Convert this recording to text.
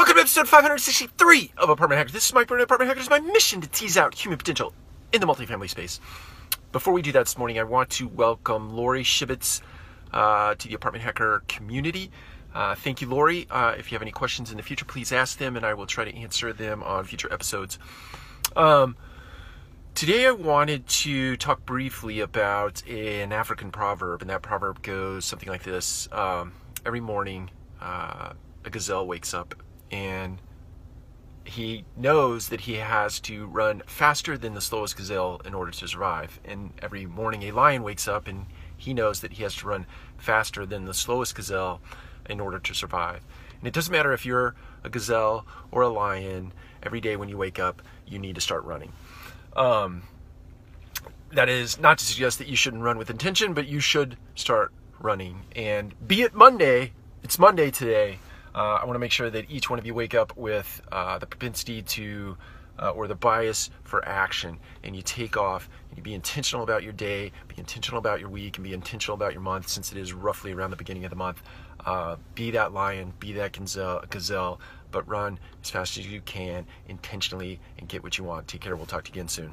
Welcome to episode 563 of Apartment Hacker. This is Mike Brewer, Apartment Hacker. It's my mission to tease out human potential in the multifamily space. Before we do that this morning, I want to welcome Lori Shibitz uh, to the Apartment Hacker community. Uh, thank you, Lori. Uh, if you have any questions in the future, please ask them, and I will try to answer them on future episodes. Um, today, I wanted to talk briefly about an African proverb, and that proverb goes something like this: um, Every morning, uh, a gazelle wakes up and he knows that he has to run faster than the slowest gazelle in order to survive. And every morning a lion wakes up and he knows that he has to run faster than the slowest gazelle in order to survive. And it doesn't matter if you're a gazelle or a lion, every day when you wake up, you need to start running. Um, that is not to suggest that you shouldn't run with intention, but you should start running. And be it Monday, it's Monday today I want to make sure that each one of you wake up with uh, the propensity to uh, or the bias for action and you take off and you be intentional about your day, be intentional about your week, and be intentional about your month since it is roughly around the beginning of the month. Uh, be that lion, be that gazelle, but run as fast as you can intentionally and get what you want. Take care. We'll talk to you again soon.